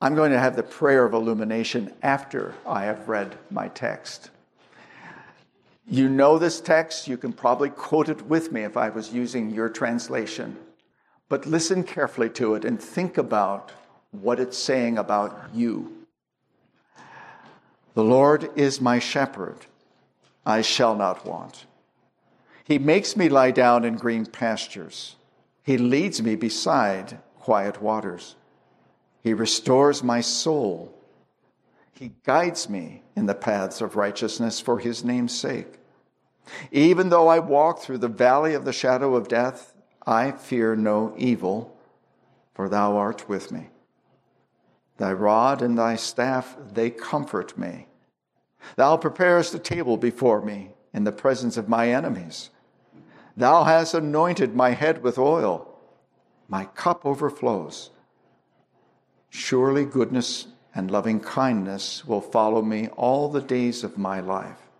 I'm going to have the prayer of illumination after I have read my text. You know this text. You can probably quote it with me if I was using your translation. But listen carefully to it and think about what it's saying about you. The Lord is my shepherd. I shall not want. He makes me lie down in green pastures. He leads me beside quiet waters. He restores my soul. He guides me in the paths of righteousness for his name's sake. Even though I walk through the valley of the shadow of death, I fear no evil, for thou art with me. Thy rod and thy staff, they comfort me. Thou preparest a table before me in the presence of my enemies. Thou hast anointed my head with oil. My cup overflows. Surely goodness and loving kindness will follow me all the days of my life,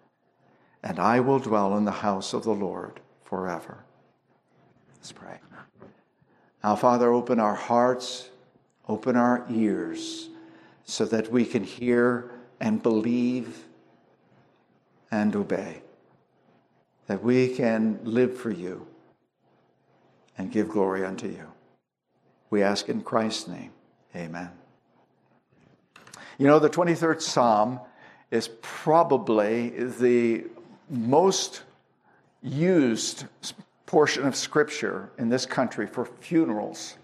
and I will dwell in the house of the Lord forever. Let's pray. Now, Father, open our hearts, open our ears, so that we can hear and believe and obey, that we can live for you and give glory unto you. We ask in Christ's name. Amen. You know, the 23rd Psalm is probably the most used portion of Scripture in this country for funerals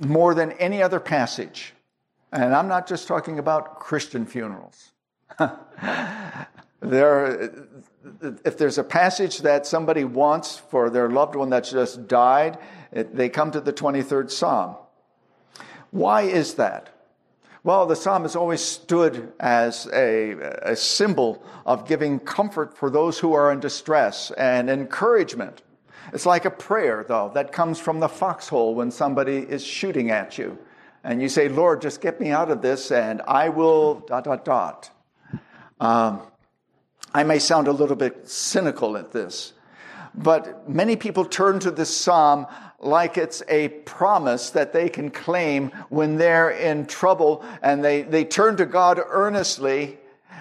more than any other passage. And I'm not just talking about Christian funerals. there, if there's a passage that somebody wants for their loved one that's just died, they come to the 23rd Psalm. Why is that? Well, the psalm has always stood as a, a symbol of giving comfort for those who are in distress and encouragement. It's like a prayer, though, that comes from the foxhole when somebody is shooting at you. And you say, Lord, just get me out of this and I will dot, dot, dot. Um, I may sound a little bit cynical at this, but many people turn to this psalm like it's a promise that they can claim when they're in trouble and they, they turn to God earnestly.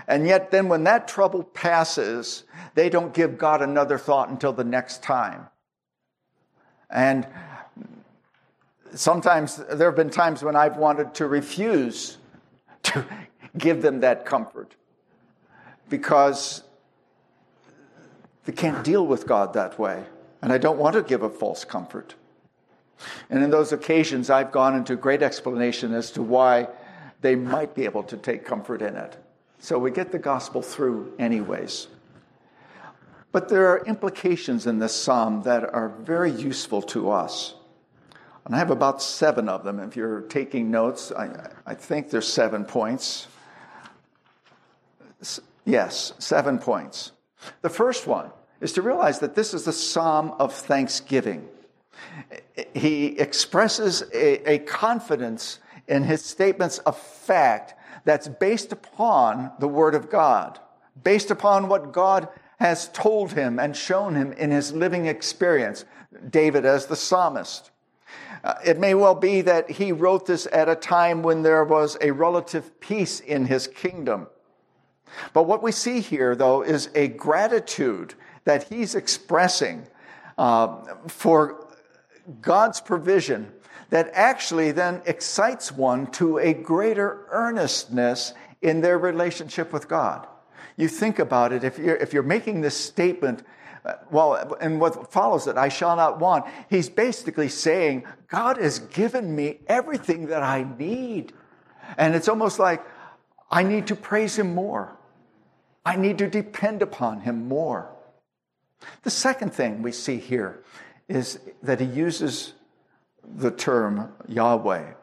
And yet, then when that trouble passes, they don't give God another thought until the next time. And sometimes there have been times when I've wanted to refuse to give them that comfort because they can't deal with God that way. And I don't want to give a false comfort. And in those occasions, I've gone into great explanation as to why they might be able to take comfort in it. So we get the gospel through, anyways. But there are implications in this psalm that are very useful to us. And I have about seven of them. If you're taking notes, I, I think there's seven points. Yes, seven points. The first one is to realize that this is the psalm of thanksgiving. He expresses a, a confidence in his statements of fact that's based upon the Word of God, based upon what God has told him and shown him in his living experience. David as the psalmist. Uh, it may well be that he wrote this at a time when there was a relative peace in his kingdom. But what we see here, though, is a gratitude that he's expressing uh, for God's provision that actually then excites one to a greater earnestness in their relationship with God. You think about it, if you're, if you're making this statement, uh, well, and what follows it, I shall not want, he's basically saying, God has given me everything that I need. And it's almost like, I need to praise him more. I need to depend upon him more. The second thing we see here is that he uses the term Yahweh,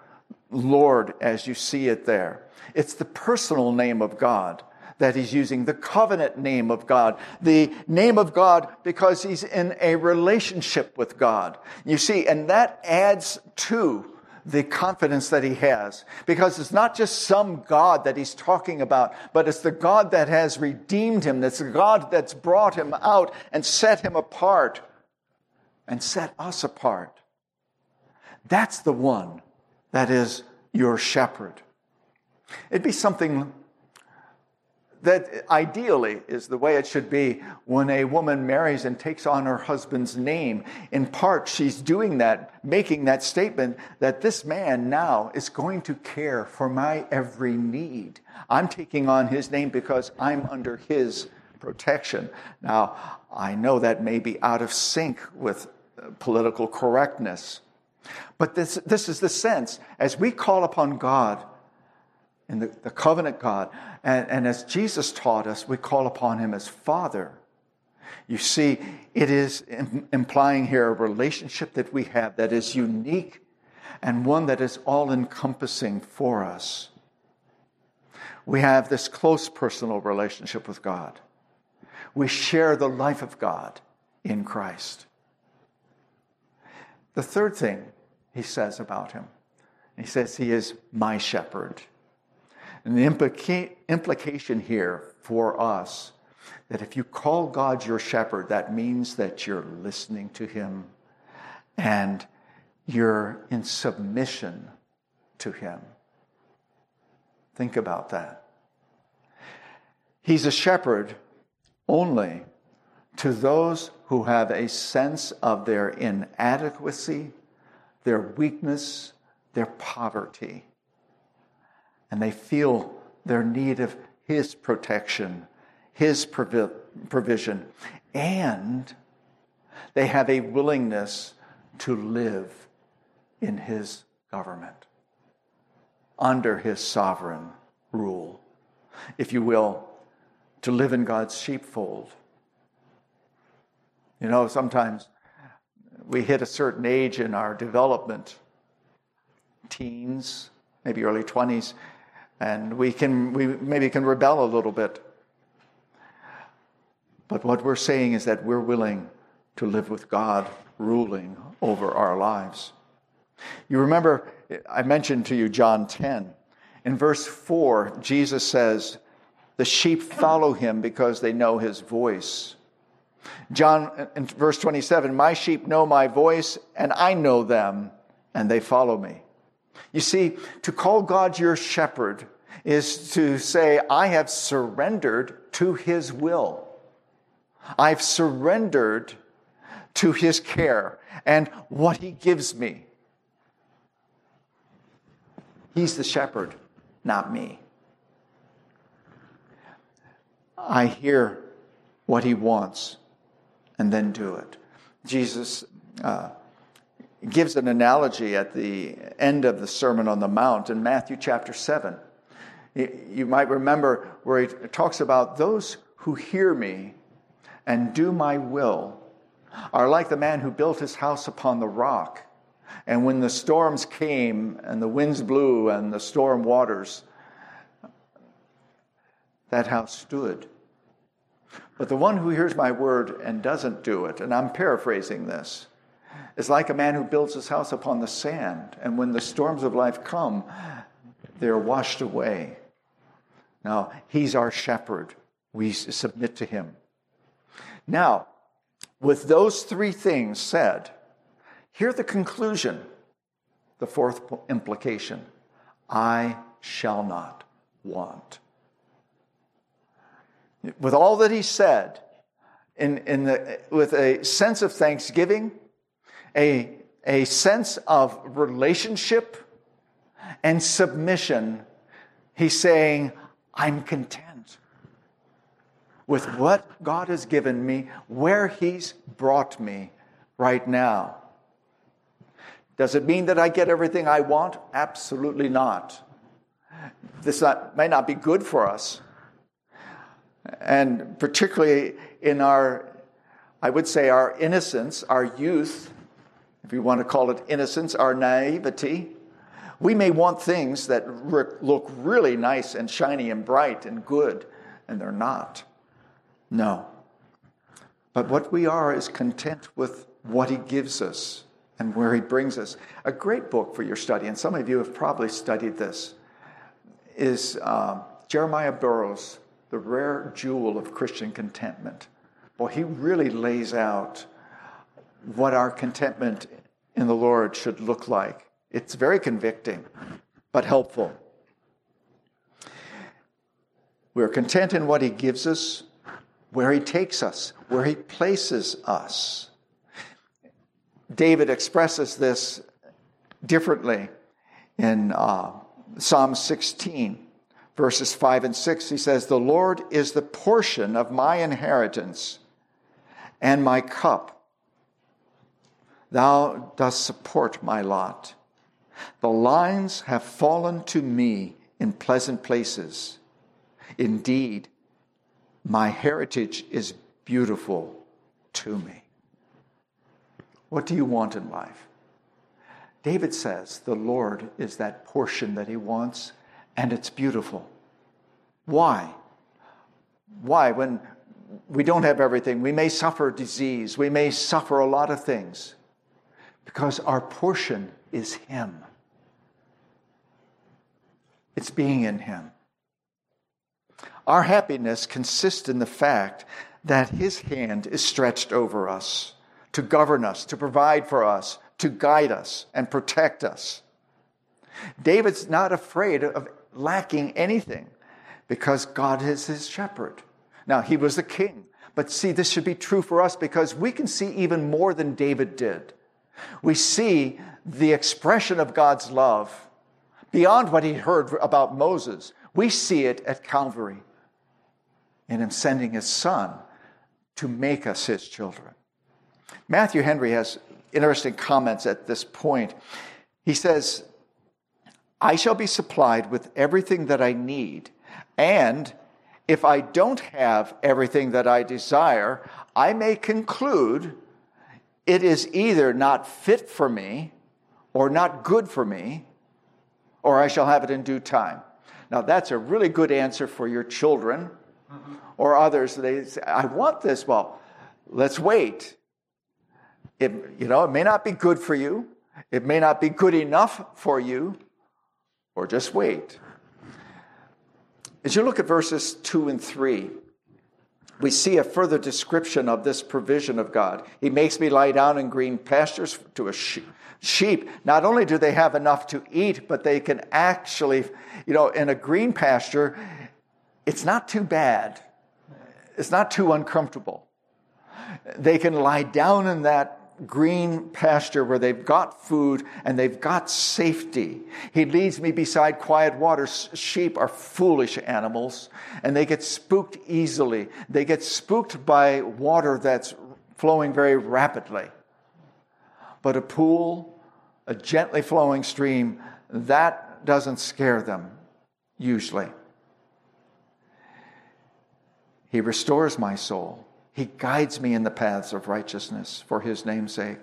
Lord, as you see it there. It's the personal name of God that he's using, the covenant name of God, the name of God because he's in a relationship with God. You see, and that adds to the confidence that he has. Because it's not just some God that he's talking about, but it's the God that has redeemed him. It's the God that's brought him out and set him apart and set us apart. That's the one that is your shepherd. It'd be something that ideally is the way it should be when a woman marries and takes on her husband's name. In part, she's doing that, making that statement that this man now is going to care for my every need. I'm taking on his name because I'm under his protection. Now, I know that may be out of sync with political correctness, but this, this is the sense. As we call upon God, in the, the covenant God. And, and as Jesus taught us, we call upon him as Father. You see, it is implying here a relationship that we have that is unique and one that is all encompassing for us. We have this close personal relationship with God. We share the life of God in Christ. The third thing he says about him, he says, He is my shepherd. And the implica- implication here for us that if you call God your shepherd, that means that you're listening to him and you're in submission to him. Think about that. He's a shepherd only to those who have a sense of their inadequacy, their weakness, their poverty and they feel their need of His protection, His provision, and they have a willingness to live in His government, under His sovereign rule, if you will, to live in God's sheepfold. You know, sometimes we hit a certain age in our development, teens, maybe early 20s, and we can we maybe can rebel a little bit. But what we're saying is that we're willing to live with god ruling over our lives. You remember i mentioned to you john 10 in verse 4 jesus says the sheep follow him because they know his voice john in verse 27 my sheep know my voice and i know them and they follow me you see, to call God your shepherd is to say, I have surrendered to his will. I've surrendered to his care and what he gives me. He's the shepherd, not me. I hear what he wants and then do it. Jesus uh, gives an analogy at the end of the Sermon on the Mount in Matthew chapter 7. You might remember where he talks about those who hear me and do my will are like the man who built his house upon the rock. And when the storms came and the winds blew and the storm waters, that house stood. But the one who hears my word and doesn't do it, and I'm paraphrasing this, is like a man who builds his house upon the sand, and when the storms of life come, they're washed away. Now, he's our shepherd. We submit to him. Now, with those three things said, hear the conclusion, the fourth implication I shall not want. With all that he said, in, in the, with a sense of thanksgiving, a, a sense of relationship and submission, he's saying, I'm content with what God has given me, where He's brought me right now. Does it mean that I get everything I want? Absolutely not. This not, may not be good for us. And particularly in our, I would say, our innocence, our youth, if you want to call it innocence, our naivety. We may want things that look really nice and shiny and bright and good, and they're not. No. But what we are is content with what He gives us and where He brings us. A great book for your study, and some of you have probably studied this, is uh, Jeremiah Burroughs, The Rare Jewel of Christian Contentment. Well, he really lays out what our contentment in the Lord should look like It's very convicting, but helpful. We're content in what He gives us, where He takes us, where He places us. David expresses this differently in uh, Psalm 16, verses 5 and 6. He says, The Lord is the portion of my inheritance and my cup. Thou dost support my lot. The lines have fallen to me in pleasant places. Indeed, my heritage is beautiful to me. What do you want in life? David says the Lord is that portion that he wants, and it's beautiful. Why? Why? When we don't have everything, we may suffer disease, we may suffer a lot of things, because our portion is Him. It's being in Him. Our happiness consists in the fact that His hand is stretched over us to govern us, to provide for us, to guide us, and protect us. David's not afraid of lacking anything because God is his shepherd. Now, he was the king, but see, this should be true for us because we can see even more than David did. We see the expression of God's love beyond what he heard about Moses. We see it at Calvary in him sending his son to make us his children. Matthew Henry has interesting comments at this point. He says, I shall be supplied with everything that I need, and if I don't have everything that I desire, I may conclude it is either not fit for me or not good for me, or I shall have it in due time. Now, that's a really good answer for your children mm-hmm. or others. They say, I want this. Well, let's wait. It, you know, it may not be good for you. It may not be good enough for you, or just wait. As you look at verses 2 and 3, we see a further description of this provision of God. He makes me lie down in green pastures to a sheep. Not only do they have enough to eat, but they can actually, you know, in a green pasture, it's not too bad. It's not too uncomfortable. They can lie down in that green pasture where they've got food and they've got safety. He leads me beside quiet waters. Sheep are foolish animals and they get spooked easily. They get spooked by water that's flowing very rapidly. But a pool, a gently flowing stream, that doesn't scare them usually. He restores my soul. He guides me in the paths of righteousness for his name's sake.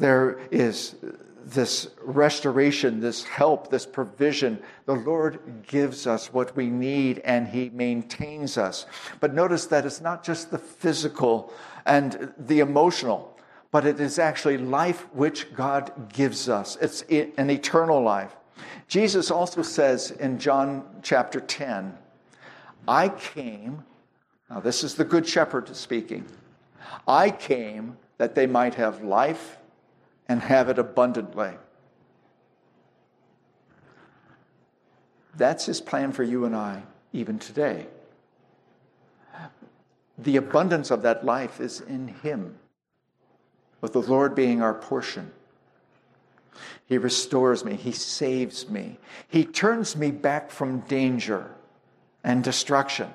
There is this restoration, this help, this provision. The Lord gives us what we need and He maintains us. But notice that it's not just the physical and the emotional, but it is actually life which God gives us. It's an eternal life. Jesus also says in John chapter 10, I came now, this is the Good Shepherd speaking. I came that they might have life and have it abundantly. That's his plan for you and I, even today. The abundance of that life is in him, with the Lord being our portion. He restores me, he saves me, he turns me back from danger and destruction.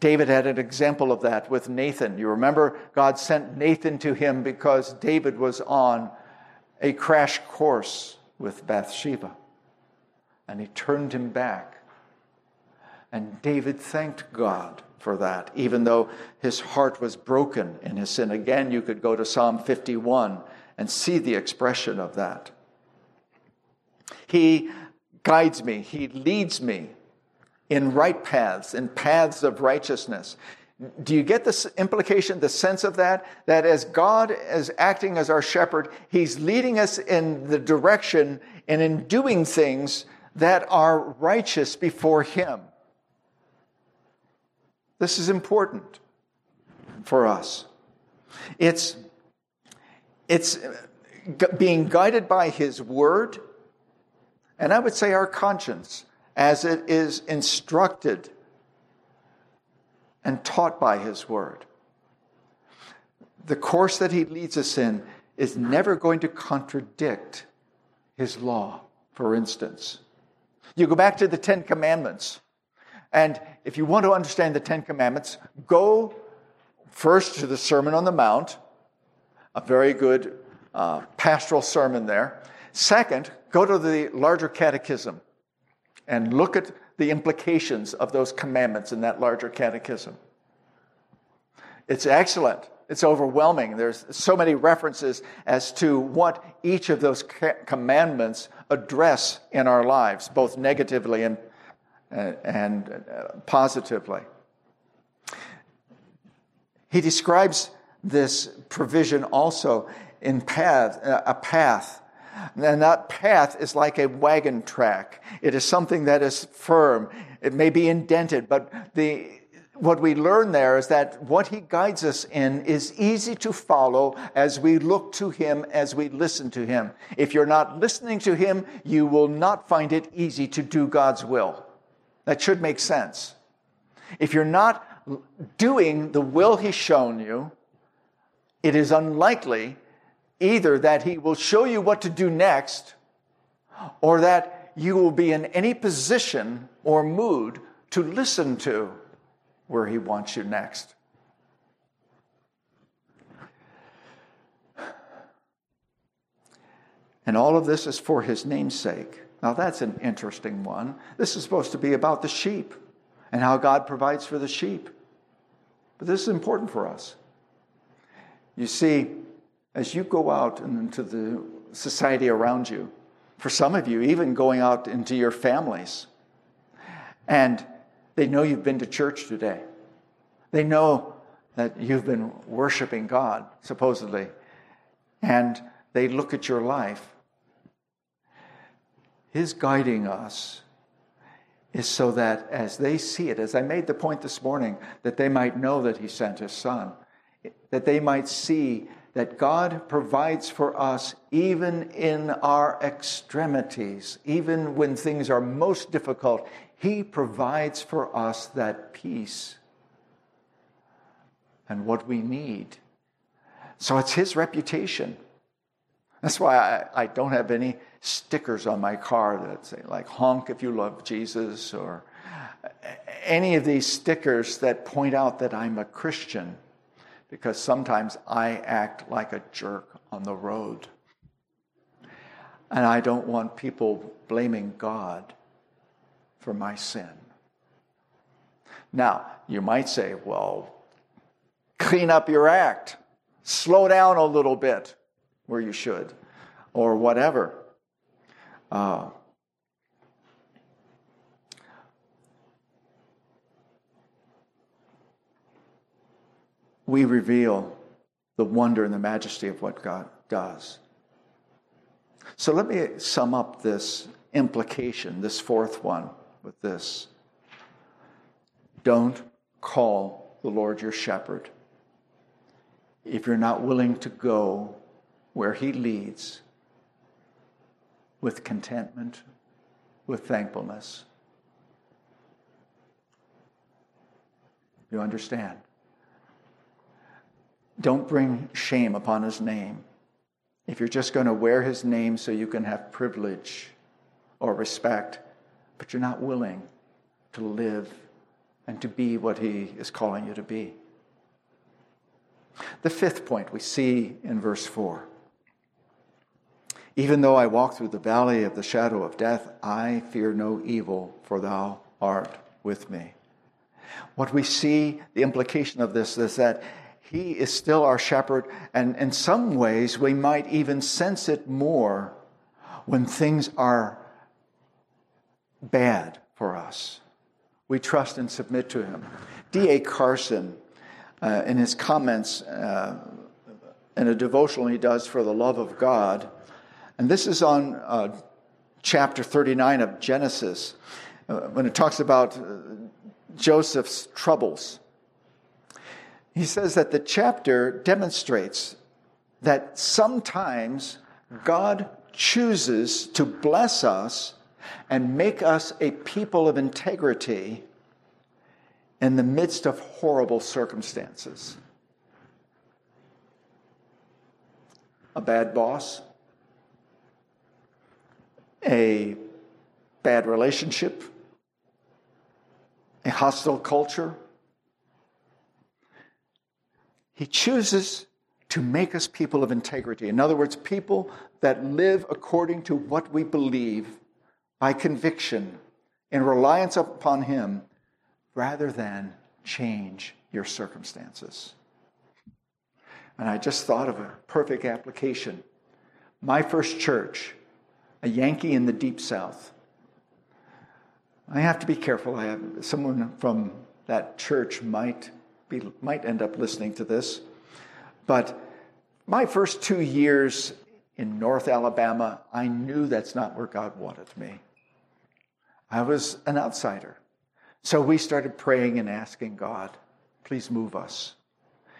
David had an example of that with Nathan. You remember God sent Nathan to him because David was on a crash course with Bathsheba. And he turned him back. And David thanked God for that, even though his heart was broken in his sin. Again, you could go to Psalm 51 and see the expression of that. He guides me, he leads me in right paths, in paths of righteousness. Do you get the implication, the sense of that? That as God is acting as our shepherd, He's leading us in the direction and in doing things that are righteous before Him. This is important for us. It's, it's uh, being guided by His Word, and I would say our conscience, as it is instructed and taught by His Word. The course that He leads us in is never going to contradict His law, for instance. You go back to the Ten Commandments, and if you want to understand the Ten Commandments, go first to the Sermon on the Mount, a very good uh, pastoral sermon there. Second, go to the larger catechism and look at the implications of those commandments in that larger catechism. It's excellent. It's overwhelming. There's so many references as to what each of those commandments address in our lives, both negatively and, and uh, positively. He describes this provision also in path, a path. And that path is like a wagon track. It is something that is firm. It may be indented, but the, what we learn there is that what he guides us in is easy to follow as we look to him, as we listen to him. If you're not listening to him, you will not find it easy to do God's will. That should make sense. If you're not doing the will he's shown you, it is unlikely either that he will show you what to do next or that you will be in any position or mood to listen to where he wants you next. And all of this is for his name's sake. Now, that's an interesting one. This is supposed to be about the sheep and how God provides for the sheep. But this is important for us. You see, as you go out into the society around you, for some of you, even going out into your families, and they know you've been to church today. They know that you've been worshiping God, supposedly, and they look at your life. His guiding us is so that as they see it, as I made the point this morning, that they might know that He sent His Son, that they might see that God provides for us even in our extremities, even when things are most difficult. He provides for us that peace and what we need. So it's His reputation. That's why I, I don't have any stickers on my car that say, like, honk if you love Jesus, or any of these stickers that point out that I'm a Christian, because sometimes I act like a jerk on the road. And I don't want people blaming God for my sin. Now, you might say, well, clean up your act, slow down a little bit where you should, or whatever. Uh, we reveal the wonder and the majesty of what God does. So let me sum up this implication, this fourth one, with this. Don't call the Lord your shepherd if you're not willing to go where he leads with contentment, with thankfulness. You understand? Don't bring shame upon his name. If you're just going to wear his name so you can have privilege or respect, but you're not willing to live and to be what he is calling you to be. The fifth point we see in verse 4 even though I walk through the valley of the shadow of death, I fear no evil, for thou art with me. What we see, the implication of this is that he is still our shepherd, and in some ways we might even sense it more when things are bad for us. We trust and submit to him. D.A. Carson, uh, in his comments uh, in a devotional he does for the love of God, and this is on uh, chapter 39 of Genesis, uh, when it talks about uh, Joseph's troubles. He says that the chapter demonstrates that sometimes God chooses to bless us and make us a people of integrity in the midst of horrible circumstances. A bad boss, a bad relationship, a hostile culture. He chooses to make us people of integrity. In other words, people that live according to what we believe by conviction in reliance upon Him rather than change your circumstances. And I just thought of a perfect application. My first church, a Yankee in the deep south. I have to be careful. I have someone from that church might might end up listening to this. But my first two years in North Alabama, I knew that's not where God wanted me. I was an outsider. So we started praying and asking God, please move us.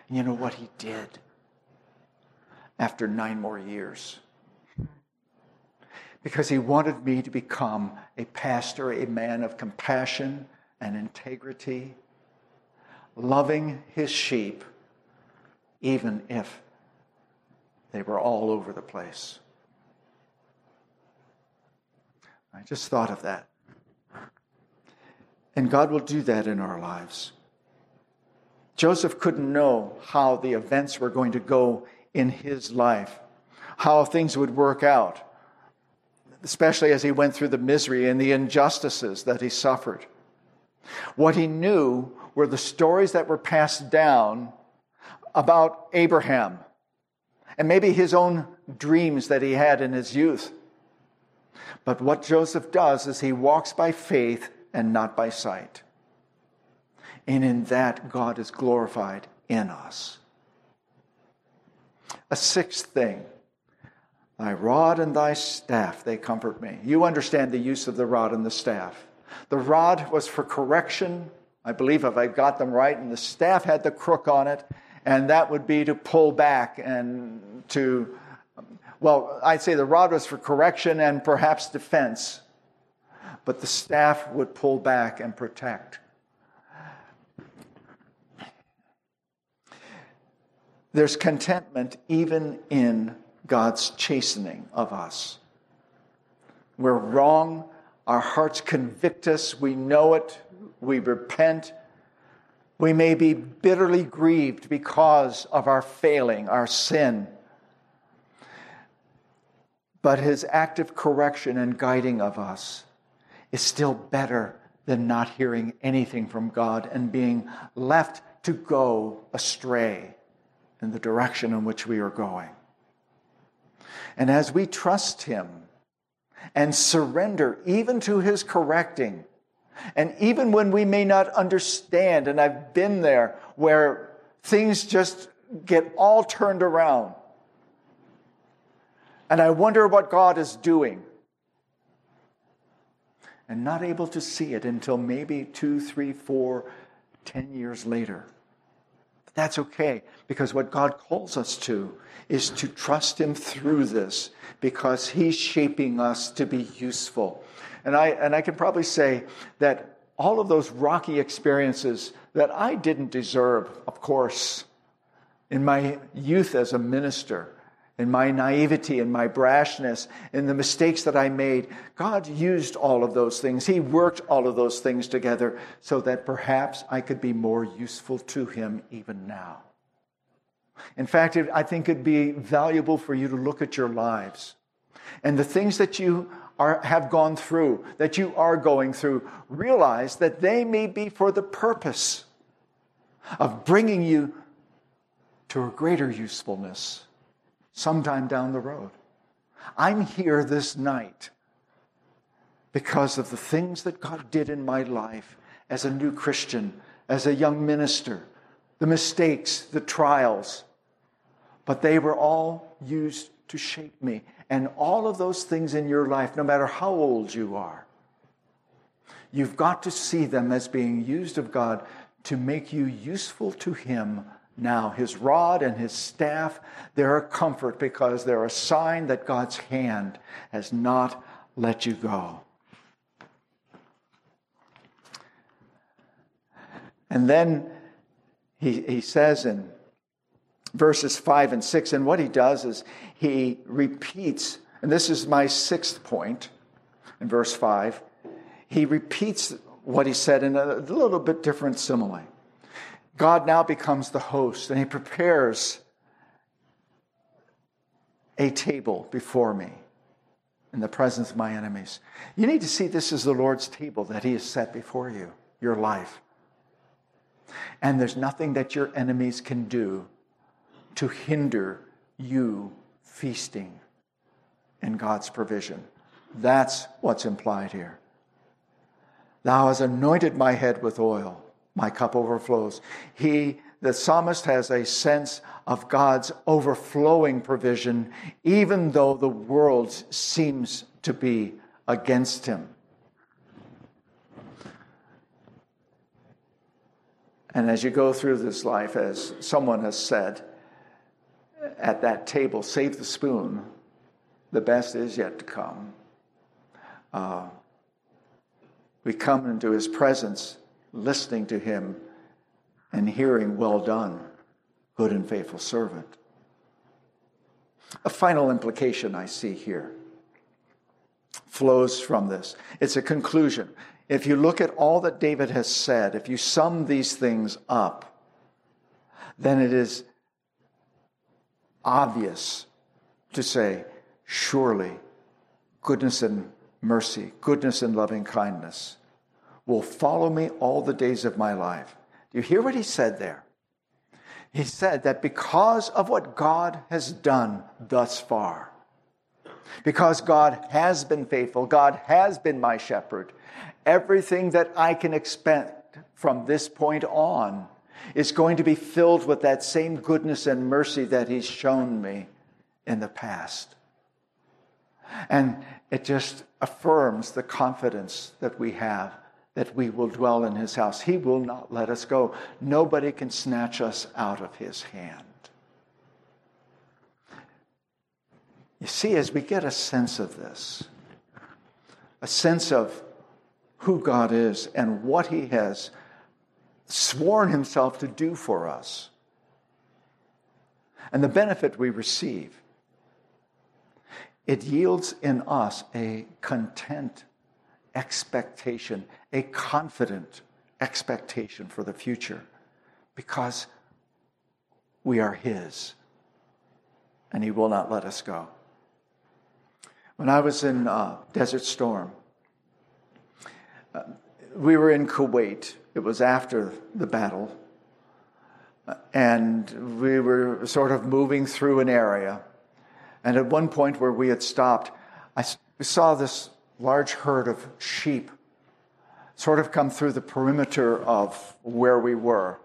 And you know what He did after nine more years? Because He wanted me to become a pastor, a man of compassion and integrity, loving His sheep, even if they were all over the place. I just thought of that. And God will do that in our lives. Joseph couldn't know how the events were going to go in his life, how things would work out, especially as he went through the misery and the injustices that he suffered. What he knew were the stories that were passed down about Abraham and maybe his own dreams that he had in his youth. But what Joseph does is he walks by faith and not by sight. And in that, God is glorified in us. A sixth thing Thy rod and thy staff, they comfort me. You understand the use of the rod and the staff. The rod was for correction, I believe, if I got them right, and the staff had the crook on it, and that would be to pull back and to, well, I'd say the rod was for correction and perhaps defense but the staff would pull back and protect. There's contentment even in God's chastening of us. We're wrong, our hearts convict us, we know it, we repent. We may be bitterly grieved because of our failing, our sin. But his active correction and guiding of us is still better than not hearing anything from God and being left to go astray in the direction in which we are going. And as we trust Him and surrender even to His correcting, and even when we may not understand, and I've been there where things just get all turned around, and I wonder what God is doing and not able to see it until maybe two, three, four, ten years later. But that's okay because what God calls us to is to trust Him through this because He's shaping us to be useful. And I, and I can probably say that all of those rocky experiences that I didn't deserve, of course, in my youth as a minister, in my naivety and my brashness and the mistakes that I made, God used all of those things. He worked all of those things together so that perhaps I could be more useful to Him even now. In fact, I think it'd be valuable for you to look at your lives and the things that you are, have gone through, that you are going through, realize that they may be for the purpose of bringing you to a greater usefulness sometime down the road. I'm here this night because of the things that God did in my life as a new Christian, as a young minister, the mistakes, the trials. But they were all used to shape me. And all of those things in your life, no matter how old you are, you've got to see them as being used of God to make you useful to Him now. His rod and his staff, they're a comfort because they're a sign that God's hand has not let you go. And then he, he says in verses 5 and 6, and what he does is he repeats, and this is my sixth point in verse 5. He repeats what he said in a little bit different simile. God now becomes the host, and he prepares a table before me in the presence of my enemies. You need to see this is the Lord's table that he has set before you, your life. And there's nothing that your enemies can do to hinder you feasting in God's provision. That's what's implied here. Thou hast anointed my head with oil, my cup overflows. He, the psalmist, has a sense of God's overflowing provision, even though the world seems to be against him. And as you go through this life, as someone has said at that table, save the spoon, the best is yet to come. Uh, we come into his presence, listening to him and hearing, Well done, good and faithful servant. A final implication I see here flows from this. It's a conclusion. If you look at all that David has said, if you sum these things up, then it is obvious to say, surely goodness and mercy, goodness and loving kindness will follow me all the days of my life. Do you hear what he said there? He said that because of what God has done thus far, because God has been faithful, God has been my shepherd, everything that I can expect from this point on is going to be filled with that same goodness and mercy that He's shown me in the past. And it just affirms the confidence that we have that we will dwell in His house. He will not let us go. Nobody can snatch us out of His hand. You see, as we get a sense of this, a sense of who God is and what He has sworn Himself to do for us, and the benefit we receive, it yields in us a content expectation, a confident expectation for the future because we are His and He will not let us go. When I was in uh, Desert Storm, uh, we were in Kuwait. It was after the battle. And we were sort of moving through an area. And at one point where we had stopped, I saw this large herd of sheep sort of come through the perimeter of where we were.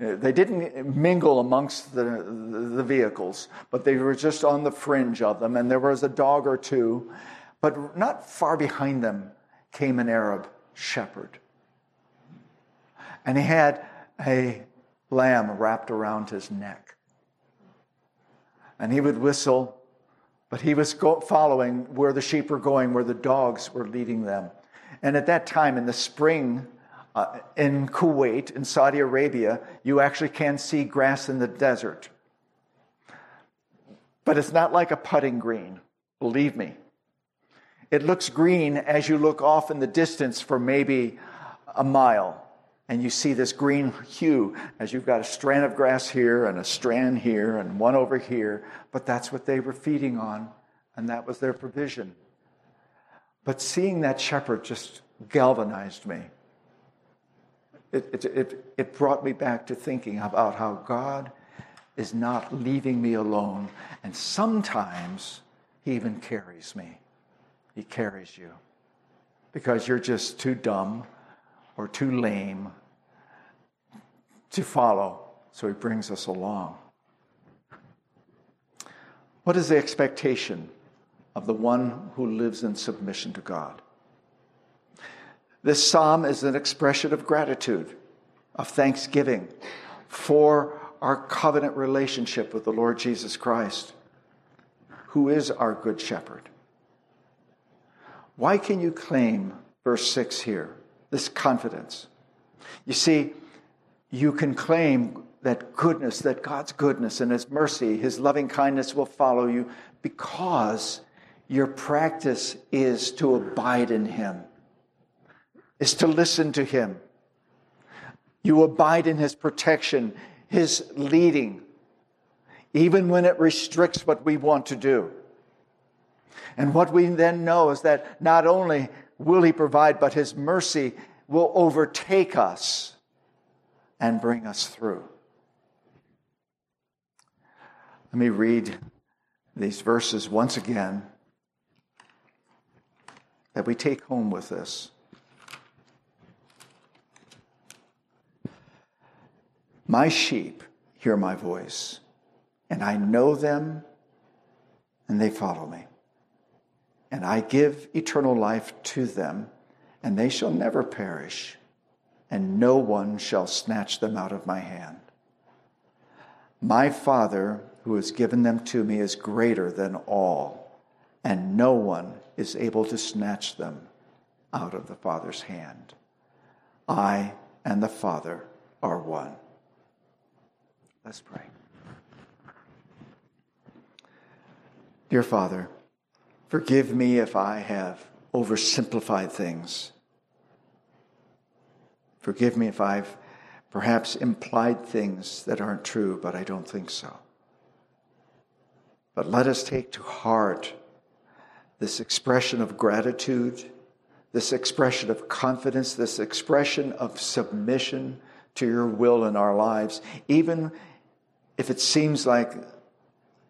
They didn't mingle amongst the, the vehicles, but they were just on the fringe of them, and there was a dog or two. But not far behind them came an Arab shepherd. And he had a lamb wrapped around his neck. And he would whistle, but he was following where the sheep were going, where the dogs were leading them. And at that time, in the spring, uh, in Kuwait, in Saudi Arabia, you actually can see grass in the desert. But it's not like a putting green, believe me. It looks green as you look off in the distance for maybe a mile. And you see this green hue as you've got a strand of grass here and a strand here and one over here. But that's what they were feeding on, and that was their provision. But seeing that shepherd just galvanized me it, it, it, it brought me back to thinking about how God is not leaving me alone. And sometimes He even carries me. He carries you because you're just too dumb or too lame to follow. So He brings us along. What is the expectation of the one who lives in submission to God? This psalm is an expression of gratitude, of thanksgiving for our covenant relationship with the Lord Jesus Christ, who is our good shepherd. Why can you claim, verse 6 here, this confidence? You see, you can claim that goodness, that God's goodness and His mercy, His loving kindness will follow you because your practice is to abide in Him, is to listen to Him. You abide in His protection, His leading, even when it restricts what we want to do. And what we then know is that not only will He provide, but His mercy will overtake us and bring us through. Let me read these verses once again that we take home with us. My sheep hear my voice, and I know them, and they follow me. And I give eternal life to them, and they shall never perish, and no one shall snatch them out of my hand. My Father, who has given them to me, is greater than all, and no one is able to snatch them out of the Father's hand. I and the Father are one. Let's pray. Dear Father, forgive me if I have oversimplified things. Forgive me if I've perhaps implied things that aren't true, but I don't think so. But let us take to heart this expression of gratitude, this expression of confidence, this expression of submission to your will in our lives, even if it seems like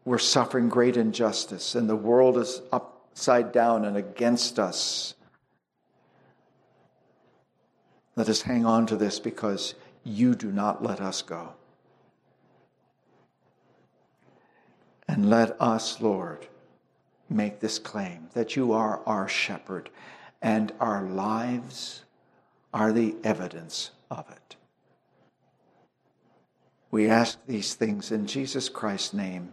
we're suffering great injustice and the world is upside down and against us. Let us hang on to this because you do not let us go. And let us, Lord, make this claim that you are our shepherd and our lives are the evidence of it. We ask these things in Jesus Christ's name